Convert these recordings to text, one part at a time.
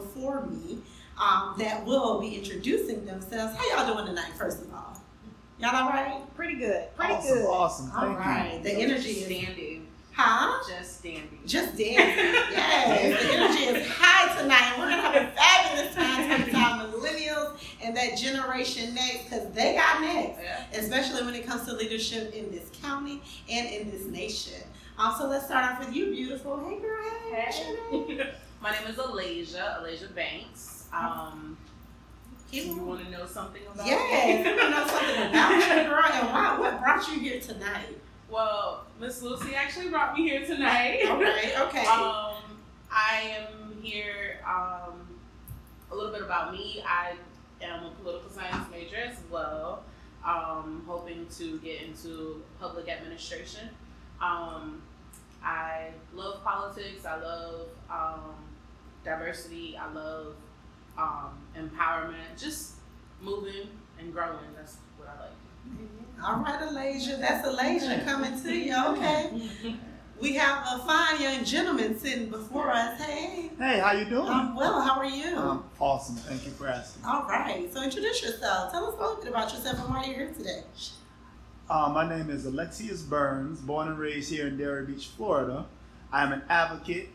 before me um, that will be introducing themselves. How y'all doing tonight, first of all? Y'all all right? Pretty good. Pretty awesome, good. Awesome. All Thank right. you. The energy is Standing. Huh? Just standing. Just dancing. Yes. the energy is high tonight. We're gonna have a fabulous time talking about millennials and that generation next because they got next. Yeah. Especially when it comes to leadership in this county and in this nation. Um, so let's start off with you, beautiful. Hey girl, hey. What's your name? My name is Alasia, Alasia Banks. Um, you want to know something about Yes, me? wanna know something about you, girl, and why what brought you here tonight. Well, Miss Lucy actually brought me here tonight. Okay, okay. Um, I am here. Um, a little bit about me. I am a political science major as well. Um, hoping to get into public administration. Um, I love politics. I love um, diversity. I love um, empowerment. Just moving and growing. That's what I like. All right, Alasia. That's Alasia coming to you. Okay. We have a fine young gentleman sitting before us. Hey. Hey, how you doing? I'm well. How are you? Um, awesome. Thank you for asking. All right. So introduce yourself. Tell us a little bit about yourself and why you're here today. Uh, my name is Alexius Burns, born and raised here in Derry Beach, Florida. I am an advocate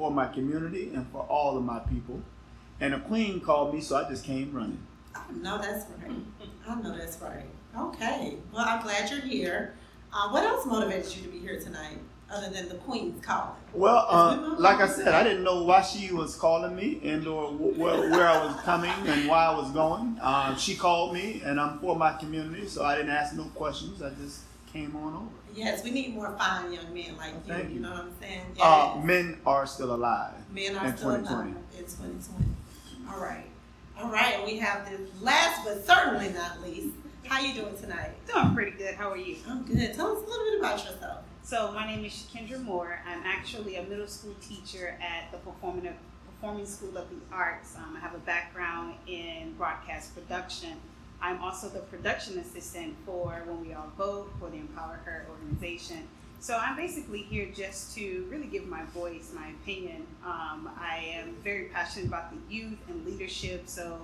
for my community and for all of my people. And a queen called me, so I just came running. I know that's right. I know that's right. Okay. Well, I'm glad you're here. Uh, what else motivated you to be here tonight, other than the Queen's calling? Well, we uh, like I said, I didn't know why she was calling me and or wh- where, where I was coming and why I was going. Uh, she called me, and I'm for my community, so I didn't ask no questions. I just came on over. Yes, we need more fine young men like you. Thank you. you. know what I'm saying? Yes. Uh, men are still alive. Men are in still 2020. alive in 2020. All right. All right. And we have this last but certainly not least. How you doing tonight? Doing pretty good. How are you? I'm good. Tell us a little bit about yourself. So my name is Kendra Moore. I'm actually a middle school teacher at the Performing Performing School of the Arts. Um, I have a background in broadcast production. I'm also the production assistant for When We All Vote for the Empower Her organization. So I'm basically here just to really give my voice, my opinion. Um, I am very passionate about the youth and leadership, so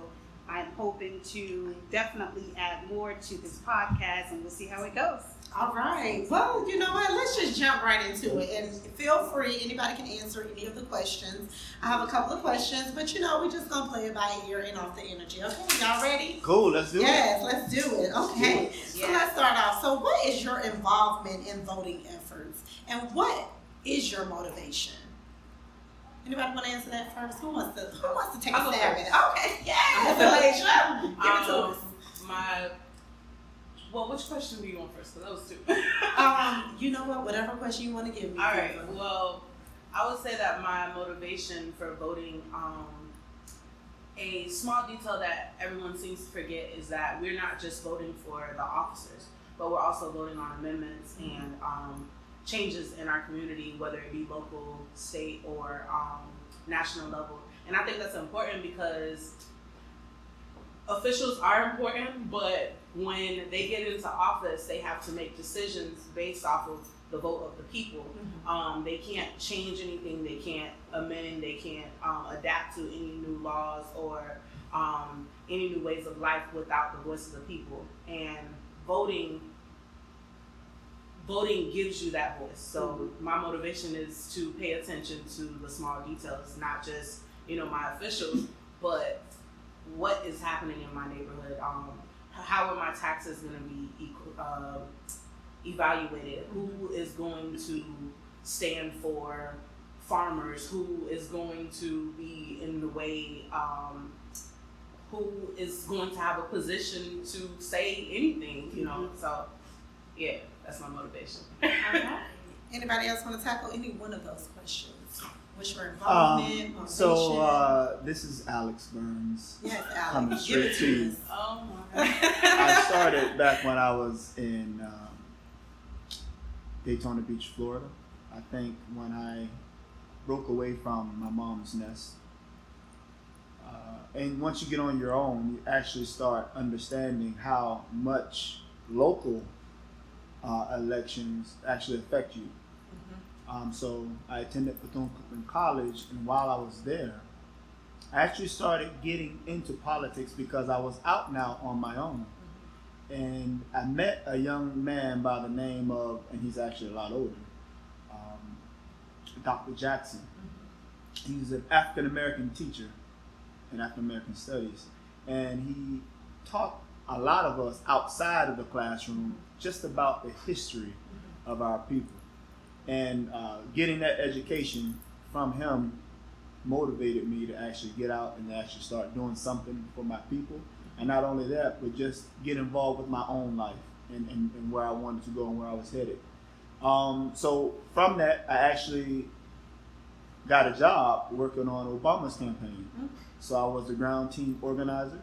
I'm hoping to definitely add more to this podcast, and we'll see how it goes. All right. Well, you know what? Let's just jump right into it. And feel free, anybody can answer any of the questions. I have a couple of questions, but you know, we're just going to play it by ear and off the energy. Okay, y'all ready? Cool, let's do it. Yes, let's do it. Okay. So Yeah. let's start off. So, what is your involvement in voting efforts, and what is your motivation? Anybody want to answer that first? Who wants to? Who wants to take a I'll go stab at it? Okay. Yes, Alicia. Give it to Um, us. my well, which question do you want first? 'Cause those two. Um, you know what? Whatever question you want to give me. All right. Well, I would say that my motivation for voting, um, a small detail that everyone seems to forget is that we're not just voting for the officers, but we're also voting on amendments and um, changes in our community, whether it be local, state, or um, national level. And I think that's important because officials are important, but when they get into office, they have to make decisions based off of the vote of the people. Um, they can't change anything. They can't amend. They can't um, adapt to any new laws or um, any new ways of life without the voice of the people. And voting, voting gives you that voice. So my motivation is to pay attention to the small details, not just you know my officials, but what is happening in my neighborhood. Um, how are my taxes going to be equal, uh, evaluated? Who is going to stand for farmers? Who is going to be in the way? Um, who is going to have a position to say anything? You know, so yeah, that's my motivation. All right. Anybody else want to tackle any one of those questions? What's your involvement? Um, so uh, this is Alex Burns. yes, coming Alex, give it straight to to you. Oh my. I started back when I was in um, Daytona Beach, Florida. I think when I broke away from my mom's nest, uh, and once you get on your own, you actually start understanding how much local uh, elections actually affect you. Um, so I attended Bethune Cookman College, and while I was there, I actually started getting into politics because I was out now on my own. And I met a young man by the name of, and he's actually a lot older, um, Dr. Jackson. He's an African American teacher in African American studies. And he taught a lot of us outside of the classroom just about the history of our people. And uh, getting that education from him motivated me to actually get out and actually start doing something for my people. And not only that, but just get involved with my own life and, and, and where I wanted to go and where I was headed. Um, so from that, I actually got a job working on Obama's campaign. So I was the ground team organizer,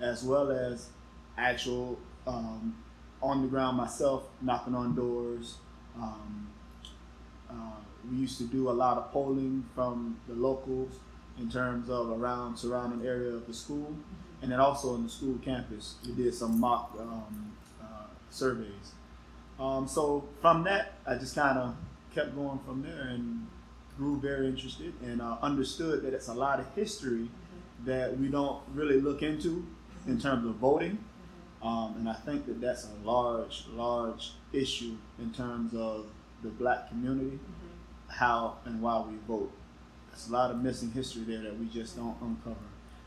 as well as actual um, on the ground myself, knocking on doors. Um, we used to do a lot of polling from the locals in terms of around surrounding area of the school, and then also in the school campus, we did some mock um, uh, surveys. Um, so from that, I just kind of kept going from there and grew very interested and uh, understood that it's a lot of history that we don't really look into in terms of voting. Um, and I think that that's a large, large issue in terms of the black community, how and why we vote. There's a lot of missing history there that we just don't uncover.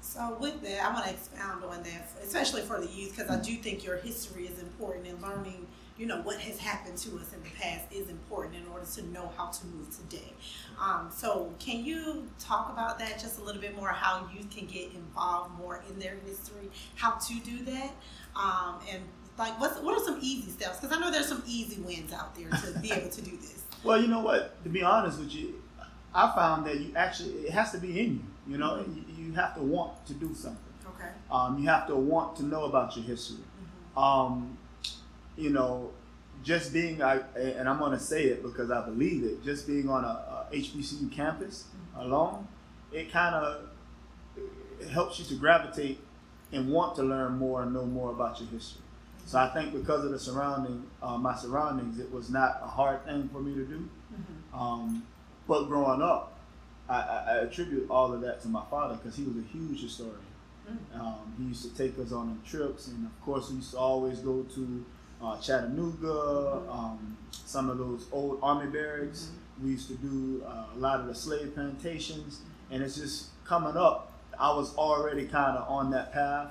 So with that, I want to expound on that, especially for the youth, because I do think your history is important and learning, you know, what has happened to us in the past is important in order to know how to move today. Um, so can you talk about that just a little bit more, how youth can get involved more in their history, how to do that, um, and like what's, what are some easy steps? Because I know there's some easy wins out there to be able to do this. Well, you know what? To be honest with you, I found that you actually it has to be in you. You know, you, you have to want to do something. Okay. Um, you have to want to know about your history. Um, you know, just being, I, and I'm going to say it because I believe it, just being on a, a HBCU campus alone, it kind of helps you to gravitate and want to learn more and know more about your history. So I think because of the surrounding, uh, my surroundings, it was not a hard thing for me to do. Um, but growing up, I, I, I attribute all of that to my father because he was a huge historian. Um, he used to take us on trips, and of course, we used to always go to uh, Chattanooga, um, some of those old army barracks. We used to do uh, a lot of the slave plantations, and it's just coming up. I was already kind of on that path,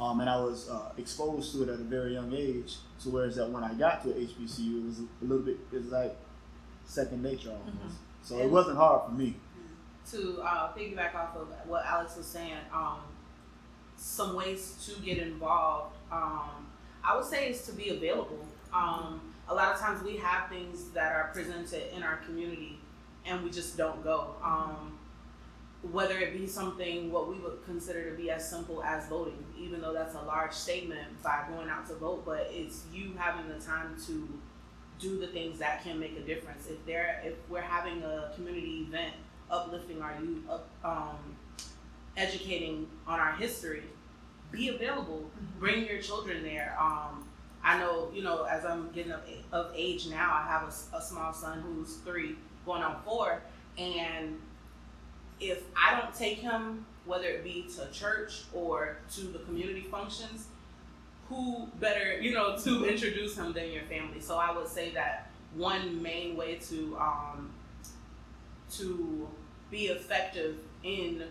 um, and I was uh, exposed to it at a very young age. So whereas that when I got to HBCU, it was a little bit, it was like second nature almost. So it wasn't hard for me. to uh, piggyback off of what Alex was saying, um, some ways to get involved. Um, I would say is to be available. Um, a lot of times we have things that are presented in our community, and we just don't go. Um, whether it be something what we would consider to be as simple as voting, even though that's a large statement by going out to vote, but it's you having the time to do the things that can make a difference. If there, if we're having a community event uplifting our youth, up, um, educating on our history, be available. Bring your children there. Um, I know, you know, as I'm getting of, of age now, I have a small son who's three, going on four, and if I don't take him, whether it be to church or to the community functions, who better, you know, to introduce him than your family? So I would say that one main way to um, to be effective in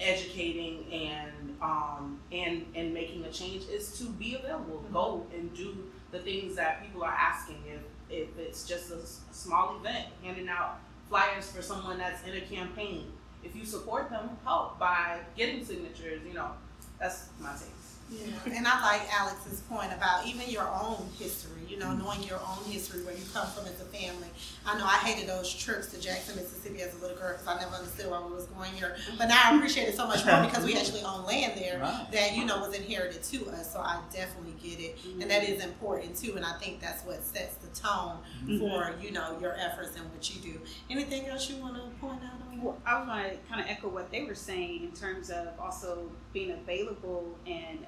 educating and um, and and making a change is to be available. Go and do the things that people are asking. If if it's just a small event, handing out flyers for someone that's in a campaign. If you support them, help by getting signatures. You know, that's my take. Yeah, and I like Alex's point about even your own history, you know, knowing your own history, where you come from as a family. I know I hated those trips to Jackson, Mississippi as a little girl because I never understood why we was going here. But now I appreciate it so much more because we actually own land there Right. that, you know, was inherited to us. So I definitely get it. And that is important too. And I think that's what sets the tone mm-hmm. for, you know, your efforts and what you do. Anything else you want to point out on Well, I want to kind of echo what they were saying in terms of also being available and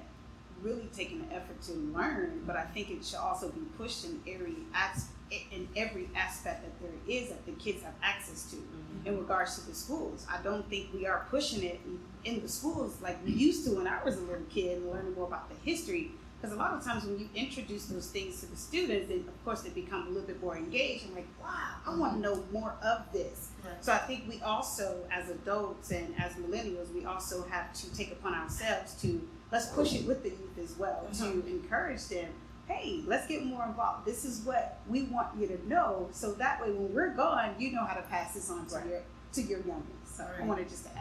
really taking the effort to learn. But I think it should also be pushed in every as- in every aspect that there is that the kids have access to Mm-hmm. in regards to the schools. I don't think we are pushing it in, the schools like we used to when I was a little kid and learning more about the history. Because a lot of times when you introduce those things to the students, then of course they become a little bit more engaged and like, wow, I want to know more of this. Right. So I think we also, as adults and as millennials, we also have to take upon ourselves to let's push it with the youth as well to mm-hmm. encourage them. Hey, let's get more involved. This is what we want you to know, so that way when we're gone, you know how to pass this on to Right. your to your youngins. So I Right. wanted just to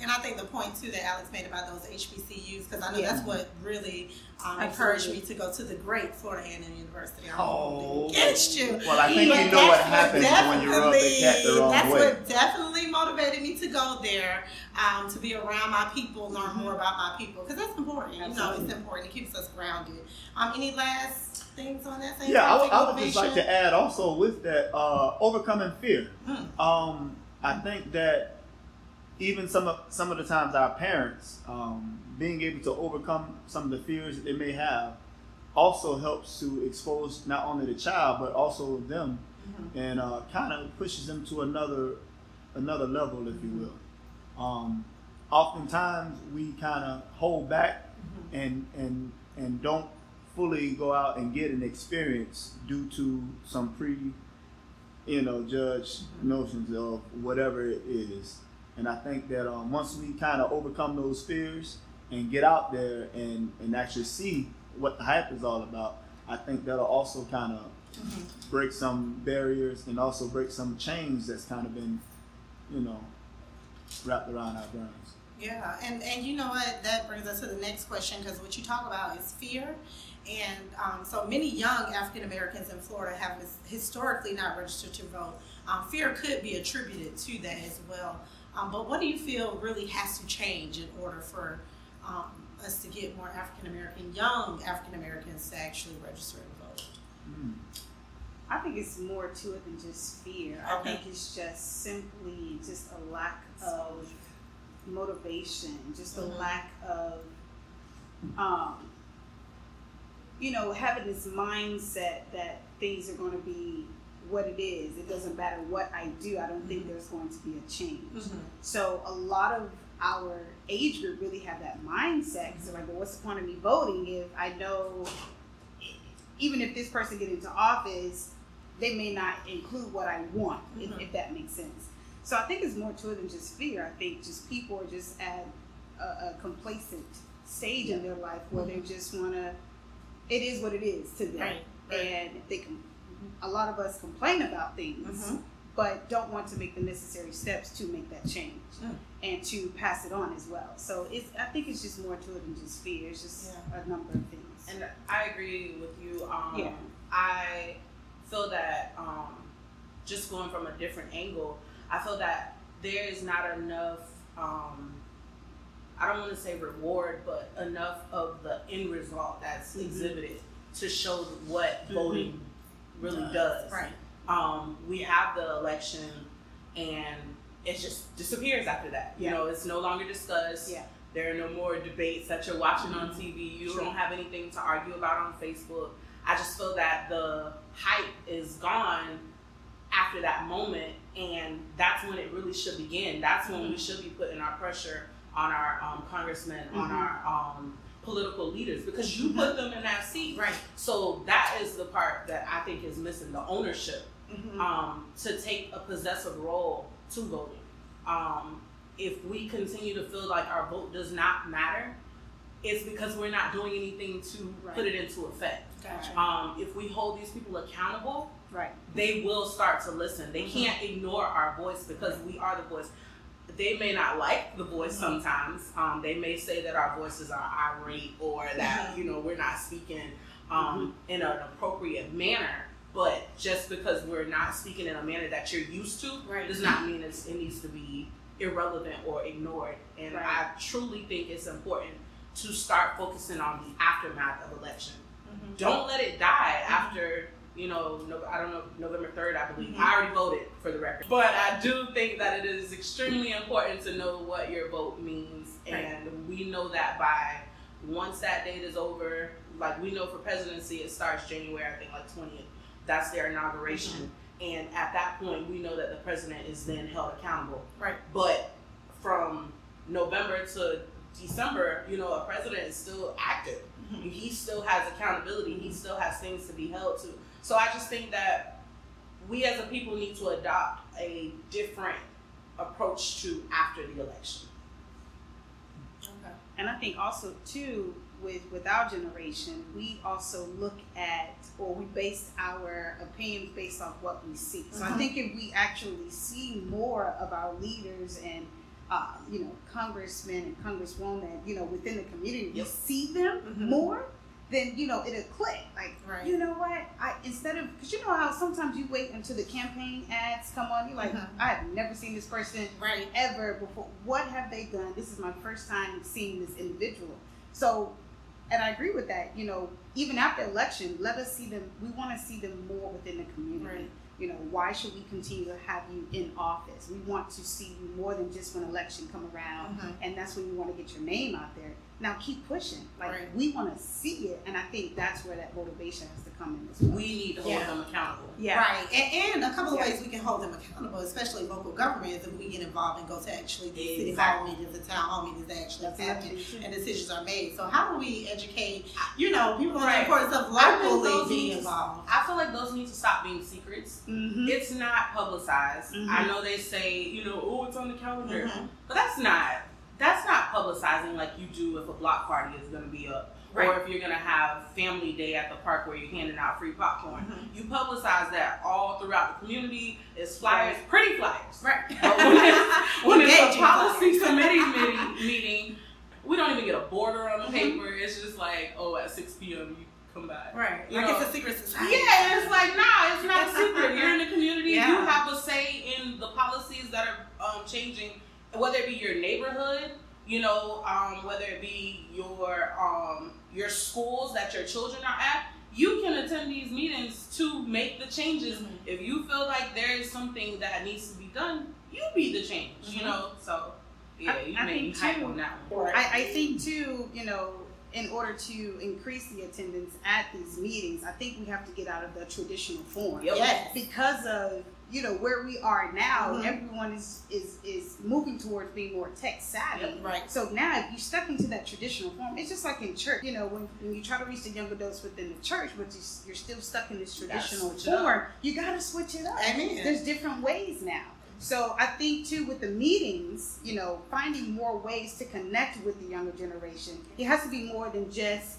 And I think the point too that Alex made about those HBCUs, because I know Yeah. that's what really um, encouraged me to go to the great Florida A&M University. I'm Oh. against you. Well, I think But you know what that's happens when you rub the cat the wrong that's way. what definitely motivated me to go there, um, to be around my people, learn more about my people, because that's important. You know, Mm-hmm. It's important. It keeps us grounded. Um, any last things on that? Same Yeah, I would, I would just like to add also with that uh, overcoming fear. Mm. Um, I think that even some of some of the times our parents um, being able to overcome some of the fears that they may have also helps to expose not only the child but also them Mm-hmm. and uh, kind of pushes them to another another level, if you will. Um, oftentimes we kind of hold back Mm-hmm. and and and don't fully go out and get an experience due to some pre you know judge notions of whatever it is and i think that um, once we kind of overcome those fears and get out there and and actually see what the hype is all about i think that'll also kind of break some barriers and also break some chains that's kind of been you know wrapped around our brains Yeah, and and you know what? That brings us to the next question because what you talk about is fear, and um, so many young African Americans in Florida have historically not registered to vote. Um, fear could be attributed to that as well. Um, but what do you feel really has to change in order for um, us to get more African American young African Americans to actually register and vote? Mm. I think it's more to it than just fear. I think it's just simply just a lack of motivation, just a Mhm. lack of, um, you know, having this mindset that things are going to be what it is. It doesn't matter what I do. I don't think mm-hmm. there's going to be a change. Mm-hmm. So a lot of our age group really have that mindset. So like, well, what's the point of me voting if I know, even if this person get into office, they may not include what I want, Mhm. if, mm-hmm. if that makes sense. So I think it's more to it than just fear. I think just people are just at a, a complacent stage in their life where they just want to. It is what it is to them, Right, right. and they can. A lot of us complain about things Mhm. but don't want to make the necessary steps to make that change Mm. and to pass it on as well. So it's I think it's just more to it than just fear. It's just a number of things. And I agree with you. Um, Yeah. I feel that um, just going from a different angle, I feel that there is not enough. Um, I don't want to say reward, but enough of the end result that's Mhm. exhibited to show what Mhm. voting really does. Right. Um, we have the election, and it just disappears after that. You Yeah. know, it's no longer discussed. Yeah. There are no more debates that you're watching on Mhm. TV. You Sure. don't have anything to argue about on Facebook. I just feel that the hype is gone after that moment, and that's when it really should begin. That's when we Mhm. should be putting our pressure on our um, congressmen, on Mhm. our um, political leaders, because you Mhm. put them in that seat. Right. So that is the part that I think is missing the ownership Mhm. um, to take a possessive role to voting. Um, if we continue to feel like our vote does not matter, it's because we're not doing anything to Right. put it into effect. Gotcha. Um, if we hold these people accountable, right. they will start to listen. They Mhm. can't ignore our voice because we are the voice. They may not like the voice sometimes. Um, they may say that our voices are irate or that Mhm. you know we're not speaking um, Mm-hmm. in an appropriate manner. But just because we're not speaking in a manner that you're used to Right. does not mean it's, it needs to be irrelevant or ignored. And Right. I truly think it's important to start focusing on the aftermath of election Mhm. don't let it die after you know, no, I don't know, November 3rd, I believe. Mhm. I already voted for the record. But I do think that it is extremely important to know what your vote means. And we know that by once that date is over, like we know for presidency, it starts January, I think, like 20th. That's their inauguration. And at that point, we know that the president is then held accountable. Right. But from November to December, you know, a president is still active. Mhm. He still has accountability. He still has things to be held to. So I just think that we as a people need to adopt a different approach to after the election. Okay. And I think also too with with our generation, we also look at or we base our opinions based off what we see. So I Mhm. think if we actually see more of our leaders and uh, you know congressmen and congresswomen, you know within the community, we see them Mhm. more. Then you know it'll click. Like Right. you know what? I instead of because you know how sometimes you wait until the campaign ads come on, you're like, Mhm. I have never seen this person Right. ever before. What have they done? This is my first time seeing this individual. So, and I agree with that. You know, even after election, let us see them. We want to see them more within the community. Right. You know, why should we continue to have you in office? We want to see you more than just when election come around, Mhm. and that's when you want to get your name out there. Now keep pushing. Like Right. we want to see it, and I think that's where that motivation has to come in as well. We need to hold Yeah. them accountable. yeah. Right. And, and a couple of ways we can hold them accountable, especially local governments, if we get involved and go to actually the city hall meetings, the town hall meetings that actually That's another happen thing, and decisions are made. So how do we educate, you know, people on the importance of I think locally being need to- involved? I feel like those need to stop being secrets. Mhm. It's not publicized. Mhm. I know they say, you know, oh, it's on the calendar, Mhm. but that's not. That's not publicizing like you do if a block party is going to be up, Right. or if you're going to have family day at the park where you're handing out free popcorn. Mhm. You publicize that all throughout the community. It's flyers, pretty flyers. Right. But when it's, when it's a policy committee meeting, meeting, we don't even get a border on the Mhm. paper. It's just like, oh, at 6 p.m. you come by. Right. You like know, it's a secret society. Yeah, and it's like, nah, it's not a secret. You're in the community. You Yeah. have a say in the policies that are um, changing, whether it be your neighborhood, you know, um, whether it be your um, your schools that your children are at. You can attend these meetings to make the changes. Mhm. If you feel like there is something that needs to be done, you be the change. You Mhm. know, so yeah, I- you I made me think, hype too, on that one. I, I think too, you know, in order to increase the attendance at these meetings, I think we have to get out of the traditional form. Yep. Yes. Because of you know where we are now, Mhm. everyone is, is is moving towards being more tech savvy. Right. So now, if you stuck into that traditional form, it's just like in church. You know, when, when you try to reach the young adults within the church, but you, you're still stuck in this traditional form, you got to switch it up Amen. there's different ways now. So I think too with the meetings, you know, finding more ways to connect with the younger generation. It has to be more than just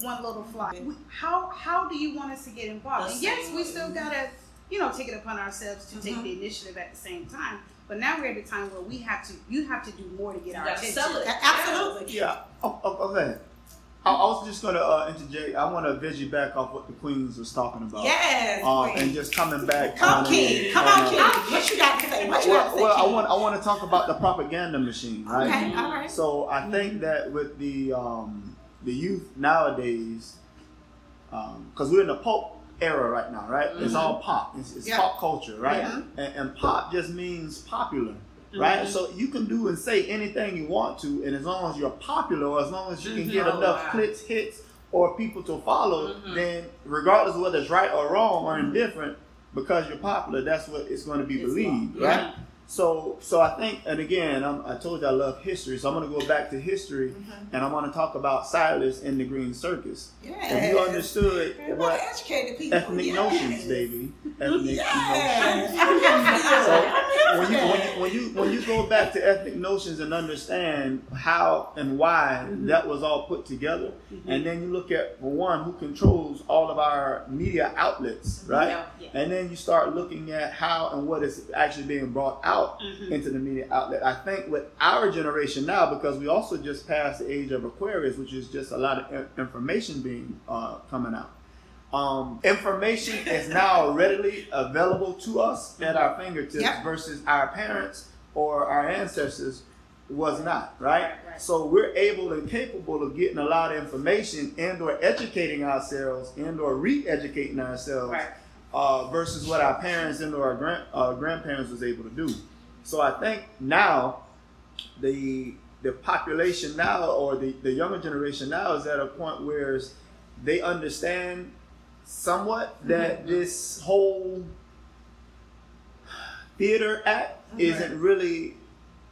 one little fly. How how do you want us to get involved? And yes, we still gotta, you know, take it upon ourselves to take Mhm. the initiative at the same time. But now we're at a time where we have to, you have to do more to get our gotta attention. sell Absolutely. Yeah. Oh, oh, okay. I, I was just gonna uh, interject. I want to veggie back off what the queens was talking about. Yes. Uh, and just coming back. Come, on King. Come on, uh, King. What you got to say? What you got to Well, say? well I want I want to talk about the propaganda machine, right? Okay. All right. So I think that with the um, the youth nowadays, because we're in the pop era right now, right? It's Mhm. all pop. It's, it's Yeah. pop culture, right? Yeah. And, and pop just means popular, right? Mhm. So you can do and say anything you want to, and as long as you're popular, or as long as you can get Oh, enough wow. clicks, hits, or people to follow, Mhm. then regardless of whether it's right or wrong or indifferent, because you're popular, that's what it's going to be It's believed, right? So, so I think, and again, I'm, I told you I love history, so I'm going to go back to history, Mhm. and I'm going to talk about Silas in the Green Circus. Yes. If you understood We're what educated people. ethnic yes. notions, baby, ethnic Yes. notions. I'm here for you. So when you, when you when you when you go back to ethnic notions and understand how and why mm-hmm. that was all put together, mm-hmm. and then you look at for one who controls all of our media outlets, mm-hmm. right? Yeah. Yeah. And then you start looking at how and what is actually being brought out Mhm. into the media outlet. I think with our generation now, because we also just passed the age of Aquarius, which is just a lot of information being uh, coming out. Um, information is now readily available to us at our fingertips Yep. versus our parents or our ancestors was not, right? Right. Right. So we're able and capable of getting a lot of information and or educating ourselves and or re-educating ourselves Right. Uh, versus what our parents and our grand, uh, grandparents was able to do. So I think now the the population now or the, the younger generation now is at a point where they understand somewhat that this whole theater act isn't really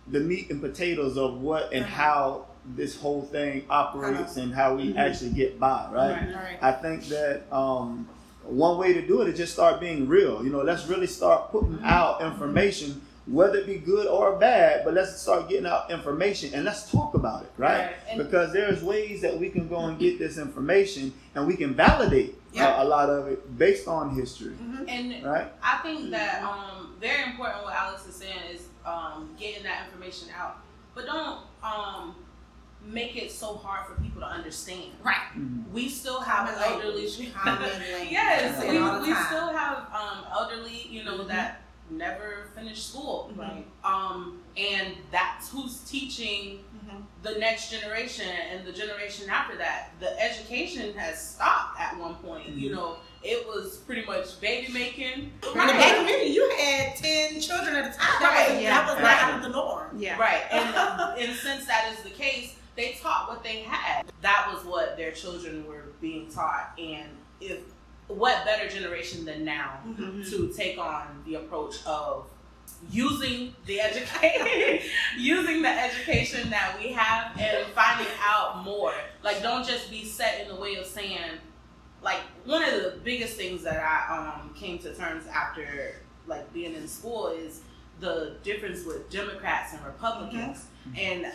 the meat and potatoes of what and Uh-huh. how this whole thing operates and how we Mhm. actually get by, right? Right. Right. I think that um, one way to do it is just start being real. You know, let's really start putting out information, whether it be good or bad, but let's start getting out information and let's talk about it, right? Right. Because there's ways that we can go and get this information and we can validate Yeah. uh, a lot of it based on history, Mhm. And right? I think that um, very important what Alex is saying is um, getting that information out, but don't um, make it so hard for people to understand. Right. Mhm. We still have Common elderly. Common yes, we, it all the we still have um, elderly, you know, Mhm. that never finished school. Right. Um, and that's who's teaching Mhm. the next generation and the generation after that. The education has stopped at one point. You Mhm. know, it was pretty much baby making. Right. Back in the day, you had ten children at a time. That Right, was, yeah, that was not out of the norm. Yeah. Right. And, and since that is the case, they taught what they had. That was what their children were being taught. And if what better generation than now Mhm. to take on the approach of using the education using the education that we have and finding out more like don't just be set in the way of saying like one of the biggest things that i um, came to terms after like being in school is the difference with democrats and republicans and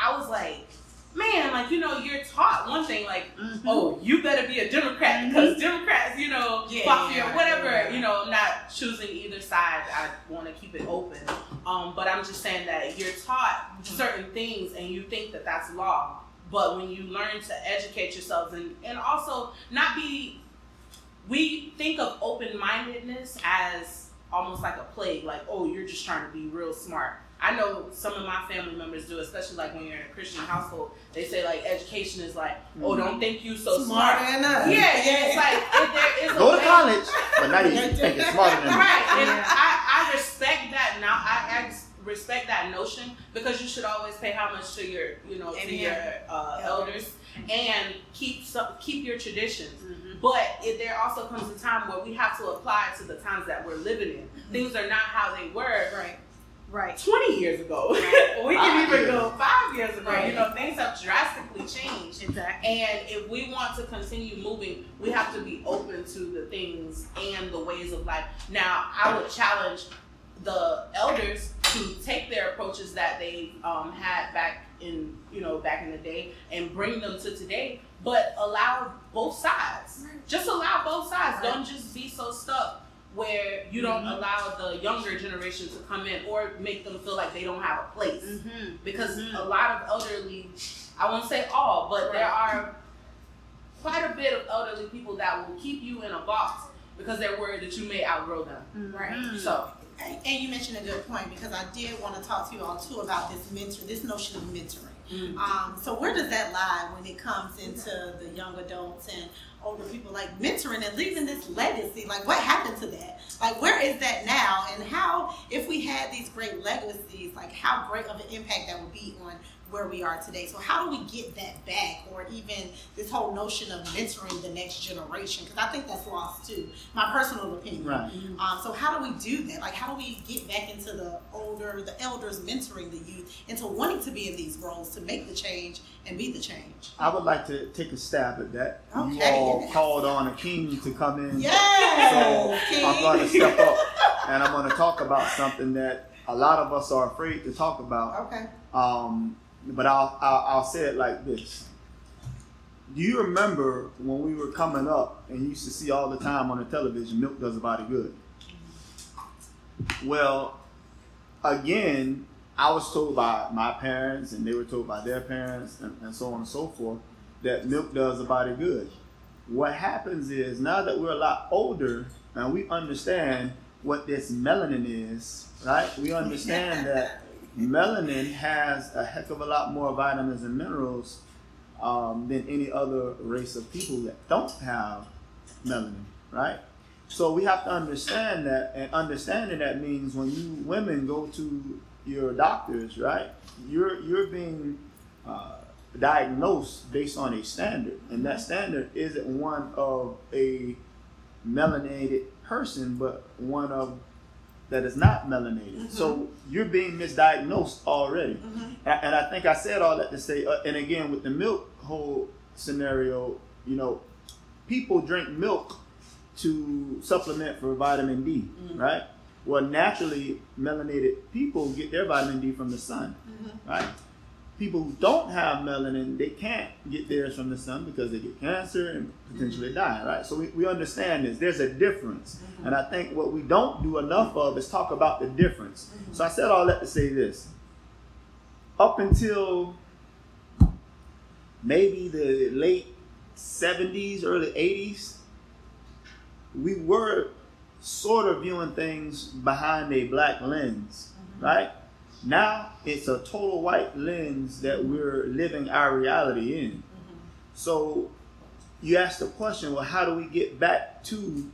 i was like man like you know you're taught one thing like Mm-hmm. oh, you better be a Democrat because Democrats, you know, Yeah, fought for your yeah, whatever. yeah. You know, I'm not choosing either side. I want to keep it open. Um, but I'm just saying that you're taught certain things and you think that that's law. But when you learn to educate yourselves and, and also not be, we think of open mindedness as almost like a plague, like, oh, you're just trying to be real smart. I know some of my family members do, especially like when you're in a Christian household. They say like education is like, oh, don't think you so smart. Smarter than us. Yeah, and it's like if there is a Go to way- college, but now you think it's smarter than me. Right, and Yeah. I, I respect that now. I, I respect that notion because you should always pay homage to your, you know, to your uh, Elders. elders and keep some, keep your traditions. Mhm. But it, there also comes a time where we have to apply it to the times that we're living in. Things are not how they were Right. Right. 20 years ago. we can even years. go five years ago. Right. You know, things have drastically changed. Exactly. And if we want to continue moving, we have to be open to the things and the ways of life. Now, I would challenge the elders to take their approaches that they um, had back in, you know, back in the day and bring them to today, but allow both sides. Just allow both sides. Right. Don't just be so stuck where you don't Mhm. allow the younger generation to come in or make them feel like they don't have a place Mm-hmm. because Mhm. a lot of elderly I won't say all, but there are quite a bit of elderly people that will keep you in a box because they're worried that you may outgrow them. Right. Mm-hmm. So And and you mentioned a good point because I did want to talk to you all too about this mentor, this notion of mentoring. mm, Um, so where does that lie when it comes into the young adults and older people, like mentoring and leaving this legacy? Like, what happened to that? Like, where is that now? And how, if we had these great legacies, like how great of an impact that would be on where we are today? So how do we get that back, or even this whole notion of mentoring the next generation? Because I think that's lost too. My personal opinion. Right. Um, so how do we do that? Like, how do we get back into the older, the elders mentoring the youth into wanting to be in these roles to make the change and be the change? I would like to take a stab at that. You all yes. called on a king to come in. Yes, So I'm going to step up and I'm going to talk about something that a lot of us are afraid to talk about. Okay. Um, but I'll, I'll, I'll say it like this. Do you remember when we were coming up and you used to see all the time on the television, milk does a body good? Well, again, I was told by my parents and they were told by their parents and, and so on and so forth that milk does a body good. What happens is now that we're a lot older and we understand what this melanin is, right? We understand that melanin has a heck of a lot more vitamins and minerals um, than any other race of people that don't have melanin, right? So we have to understand that, and understanding that means when you women go to your doctors, right? You're you're being uh, diagnosed based on a standard, and that standard isn't one of a melanated person, but one of that is not melanated. Mm-hmm. So you're being misdiagnosed already. Mm-hmm. And, I think I said all that to say, uh, and again, with the milk whole scenario, you know, people drink milk to supplement for vitamin D, mm-hmm. right? Well, naturally, melanated people get their vitamin D from the sun, mm-hmm. right? People who don't have melanin, they can't get theirs from the sun because they get cancer and potentially die, right? So we, we understand this. There's a difference. Mm-hmm. And I think what we don't do enough of is talk about the difference. Mm-hmm. So I said all that to say this. Up until maybe the late 70s, early 80s, we were sort of viewing things behind a black lens, mm-hmm. right? Now it's a total white lens that we're living our reality in. Mm-hmm. So you ask the question, well, how do we get back to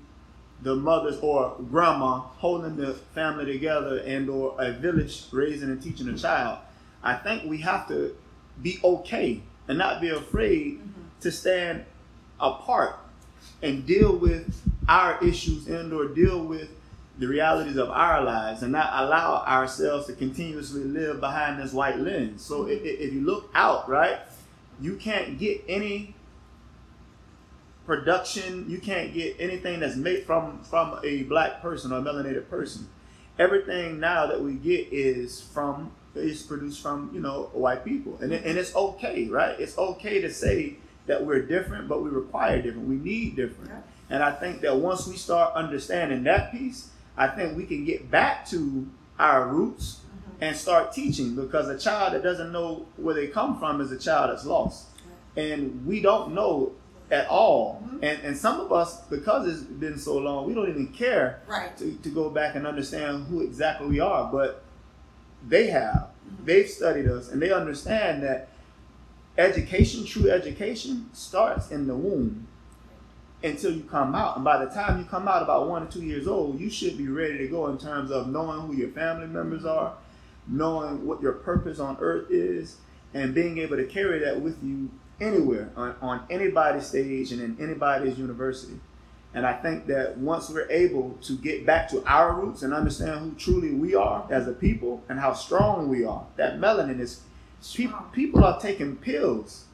the mothers or grandma holding the family together and or a village raising and teaching a child? I think we have to be okay and not be afraid mm-hmm. to stand apart and deal with our issues and or deal with the realities of our lives and not allow ourselves to continuously live behind this white lens. So if, if you look out, right, you can't get any production, you can't get anything that's made from from a black person or a melanated person. Everything now that we get is from is produced from you know white people, and it, and it's okay, right? It's okay to say that we're different, but we require different. We need different, and I think that once we start understanding that piece, I think we can get back to our roots mm-hmm. and start teaching because a child that doesn't know where they come from is a child that's lost. And we don't know at all. Mm-hmm. And and some of us, because it's been so long, we don't even care right. to, to go back and understand who exactly we are. But they have. Mm-hmm. They've studied us and they understand that education, true education, starts in the womb until you come out. And by the time you come out, about one or two years old, you should be ready to go in terms of knowing who your family members are, knowing what your purpose on earth is, and being able to carry that with you anywhere on, on anybody's stage and in anybody's university. And I think that once we're able to get back to our roots and understand who truly we are as a people and how strong we are, that melanin is pe- people are taking pills.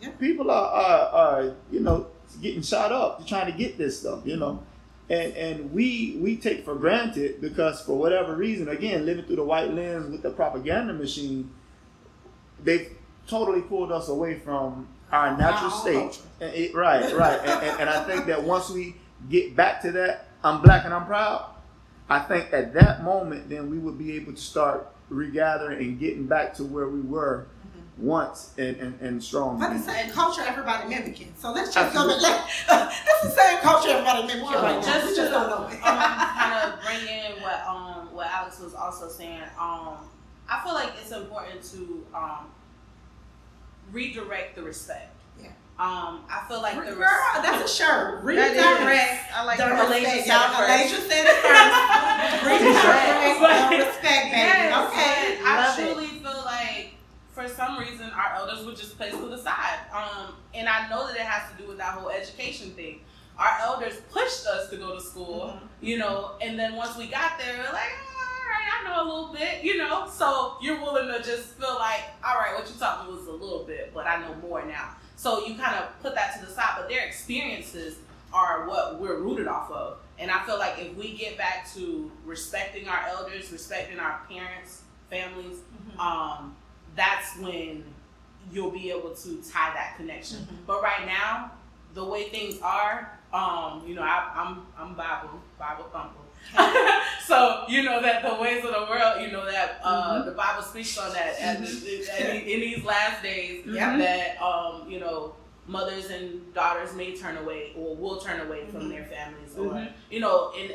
Yeah. People are, are, are, you know, getting shot up trying to get this stuff, you know. And and we we take for granted because for whatever reason, again, living through the white lens with the propaganda machine, they've totally pulled us away from our natural state. It, right, right. and, and, and I think that once we get back to that, I'm black and I'm proud. I think at that moment, then we would be able to start regathering and getting back to where we were once and, and, and strong. But the same culture everybody mimicking. So let's just go back. Let, that's the same culture everybody mimicking well, right just now. just don't know it. um, kind of bring in what um what Alex was also saying. Um, I feel like it's important to um redirect the respect. Yeah. Um, I feel like the girl, that's a shirt. Redirect. I like the respect. Y'all, Alasia said it first. Redirect. respect, baby. Yes, okay. I truly feel like for some reason our elders were just placed to the side. Um, and I know that it has to do with that whole education thing. Our elders pushed us to go to school, mm-hmm. you know, and then once we got there, we're like, oh, all right, I know a little bit, you know. So you're willing to just feel like, all right, what you taught me was a little bit, but I know more now. So you kind of put that to the side, but their experiences are what we're rooted off of. And I feel like if we get back to respecting our elders, respecting our parents, families, mm-hmm. um, that's when you'll be able to tie that connection. Mm-hmm. But right now, the way things are, um, you know, I, am I'm, I'm Bible, Bible thumper. so you know that the ways of the world, you know that uh, mm-hmm. the Bible speaks on that mm-hmm. in, in, these last days mm-hmm. that um, you know mothers and daughters may turn away or will turn away from mm-hmm. their families or you know and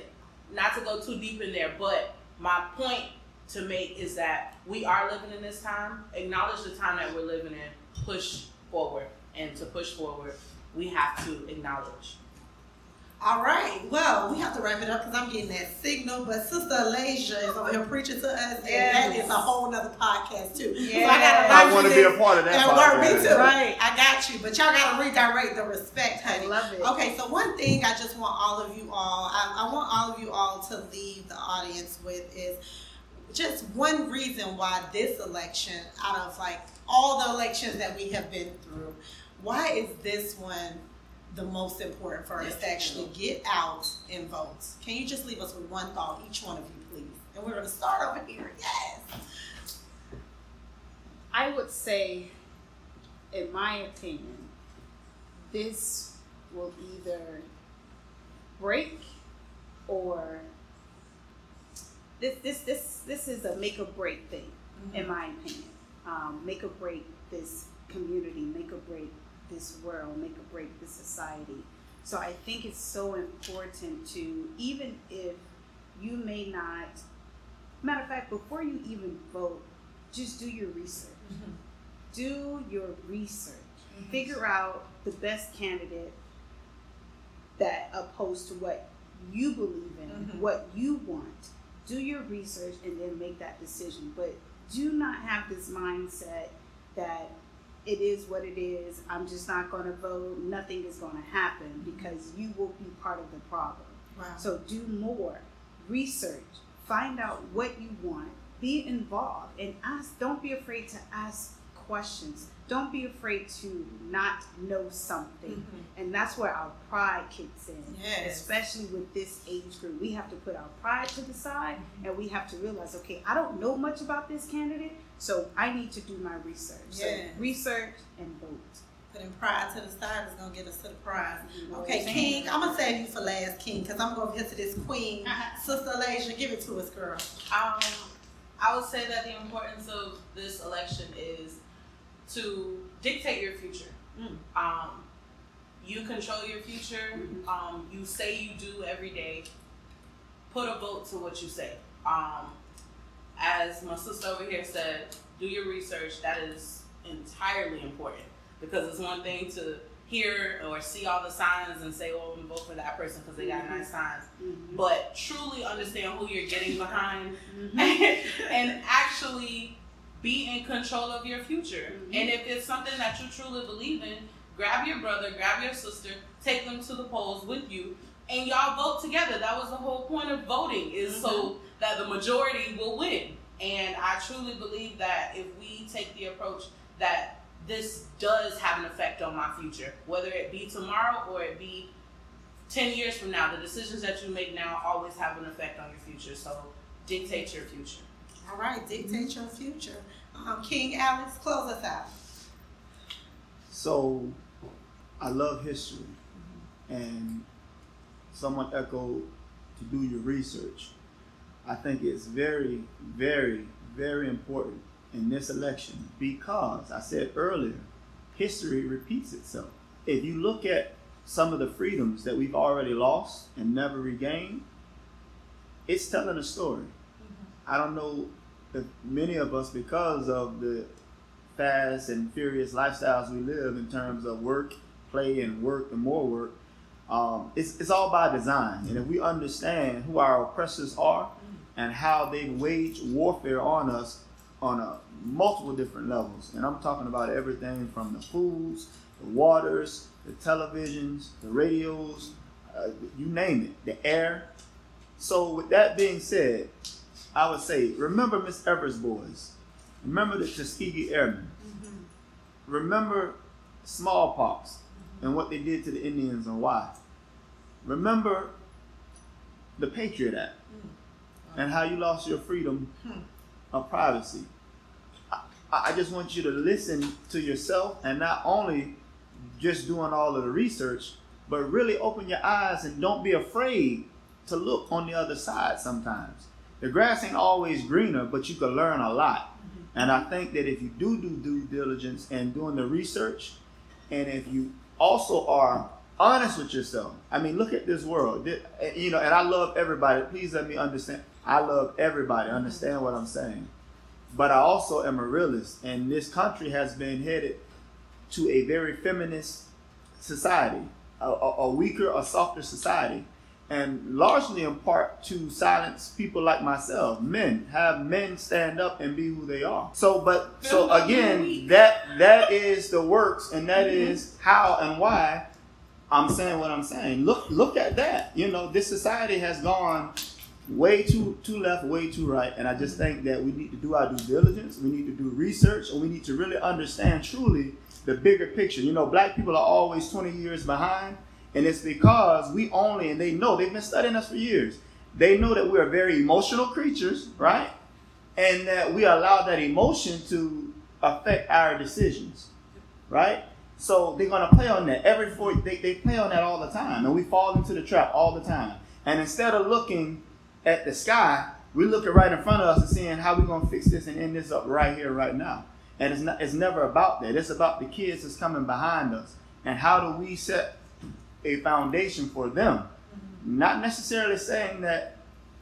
not to go too deep in there, but my point to make is that we are living in this time. Acknowledge the time that we're living in. Push forward, and to push forward, we have to acknowledge. All right. Well, we have to wrap it up because I'm getting that signal. But Sister Alasia is over here preaching to us, and that is a whole other podcast too. So I gotta I want to be a part of that. And work me podcast. too. Right. I got you, but y'all gotta redirect the respect, I honey. love it. Okay, so one thing I just want all of you all, I, I want all of you all to leave the audience with is just one reason why this election, out of like all the elections that we have been through, why is this one the most important for us to actually get out and vote? Can you just leave us with one thought, each one of you, please? And we're gonna start over here. Yes. I would say, in my opinion, this will either break or this this this this is a make or break thing, in my opinion. Um, make or break this community, make or break this world, make or break this society. So I think it's so important to even if you may not matter of fact, before you even vote, just do your research. Do your research. Figure out the best candidate that opposed to what you believe in, Mhm. what you want. Do your research and then make that decision. But do not have this mindset that it is what it is. I'm just not going to vote. Nothing is going to happen because you will be part of the problem. Wow. So do more research, find out what you want, be involved, and ask. Don't be afraid to ask questions. Don't be afraid to not know something. Mhm. And that's where our pride kicks in. Yes. Especially with this age group. We have to put our pride to the side Mm-hmm. and we have to realize, okay, I don't know much about this candidate, so I need to do my research. Yes. So research and vote. Putting pride to the side is gonna get us to the prize. You know Okay, King, I'm gonna save you for last, King, because I'm gonna get to this queen. Uh-huh. Sister Alasia, give it to us, girl. Um, I would say that the importance of this election is to dictate your future. Mm. Um, you control your future. Mhm. Um, you say you do every day. Put a vote to what you say. Um, as my sister over here said, do your research. That is entirely important because it's one thing to hear or see all the signs and say, "Oh, I'm vote for that person because they got Mhm. nice signs," Mhm. but truly understand who you're getting behind Mhm. and actually be in control of your future. Mhm. And if it's something that you truly believe in, grab your brother, grab your sister, take them to the polls with you, and y'all vote together. That was the whole point of voting, is so that the majority will win. And I truly believe that if we take the approach that this does have an effect on my future, whether it be tomorrow or it be 10 years from now, the decisions that you make now always have an effect on your future. So dictate your future. All right, dictate mm-hmm. your future. Um, King Alex, close us out. So, I love history, mm-hmm. and someone echoed to do your research. I think it's very, very, very important in this election because I said earlier, history repeats itself. If you look at some of the freedoms that we've already lost and never regained, it's telling a story. Mm-hmm. I don't know if many of us, because of the fast and furious lifestyles we live in terms of work, play, and work and more work, um, it's, it's all by design. And if we understand who our oppressors are and how they wage warfare on us on a multiple different levels, and I'm talking about everything from the foods, the waters, the televisions, the radios, uh, you name it, the air. So, with that being said, I would say, remember Miss Evers boys. Remember the Tuskegee Airmen. Mm-hmm. Remember smallpox and what they did to the Indians and why. Remember the Patriot Act mm. and how you lost your freedom hmm. of privacy. I, I just want you to listen to yourself and not only just doing all of the research, but really open your eyes and don't be afraid to look on the other side sometimes. The grass ain't always greener, but you can learn a lot. Mm-hmm. And I think that if you do do due diligence and doing the research, and if you also are honest with yourself, I mean, look at this world. You know, and I love everybody. Please let me understand. I love everybody. Mm-hmm. Understand what I'm saying? But I also am a realist, and this country has been headed to a very feminist society, a, a, a weaker, a softer society, and largely in part to silence people like myself, men, have men stand up and be who they are. So, but so again, that that is the works, and that Mm-hmm. is how and why I'm saying what I'm saying. Look, look at that. You know, this society has gone way too too left, way too right, and I just think that we need to do our due diligence. We need to do research, and we need to really understand truly the bigger picture. You know, black people are always 20 years behind, and it's because we only and they know they've been studying us for years. They know that we are very emotional creatures, right? And that we allow that emotion to affect our decisions, right? So they're gonna play on that every four. They, they play on that all the time, and we fall into the trap all the time. And instead of looking at the sky, we're looking right in front of us and seeing how we're gonna fix this and end this up right here, right now. And it's not. It's never about that. It's about the kids that's coming behind us, and how do we set a foundation for them? Mm-hmm. Not necessarily saying that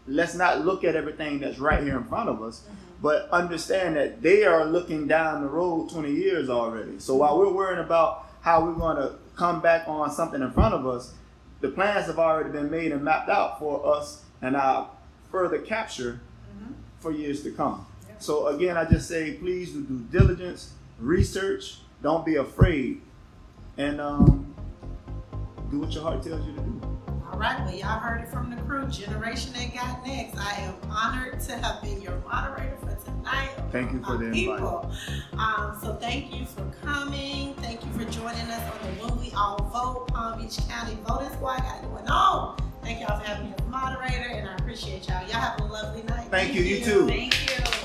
let's not look at everything that's right here in front of us, mm-hmm. but understand that they are looking down the road 20 years already. So while we're worrying about how we're going to come back on something in front of us, the plans have already been made and mapped out for us and our further capture mm-hmm. for years to come. So again, I just say please do due diligence, research, don't be afraid, and um, do what your heart tells you to do. All right, well, y'all heard it from the crew. Generation that got next. I am honored to have been your moderator for tonight. Thank you for the my invite. Um, so thank you for coming. Thank you for joining us on the When We All Vote Palm Beach County Voting Squad. Got it going on. Thank y'all for having me as moderator, and I appreciate y'all. Y'all have a lovely night. Thank you. You too. Thank you.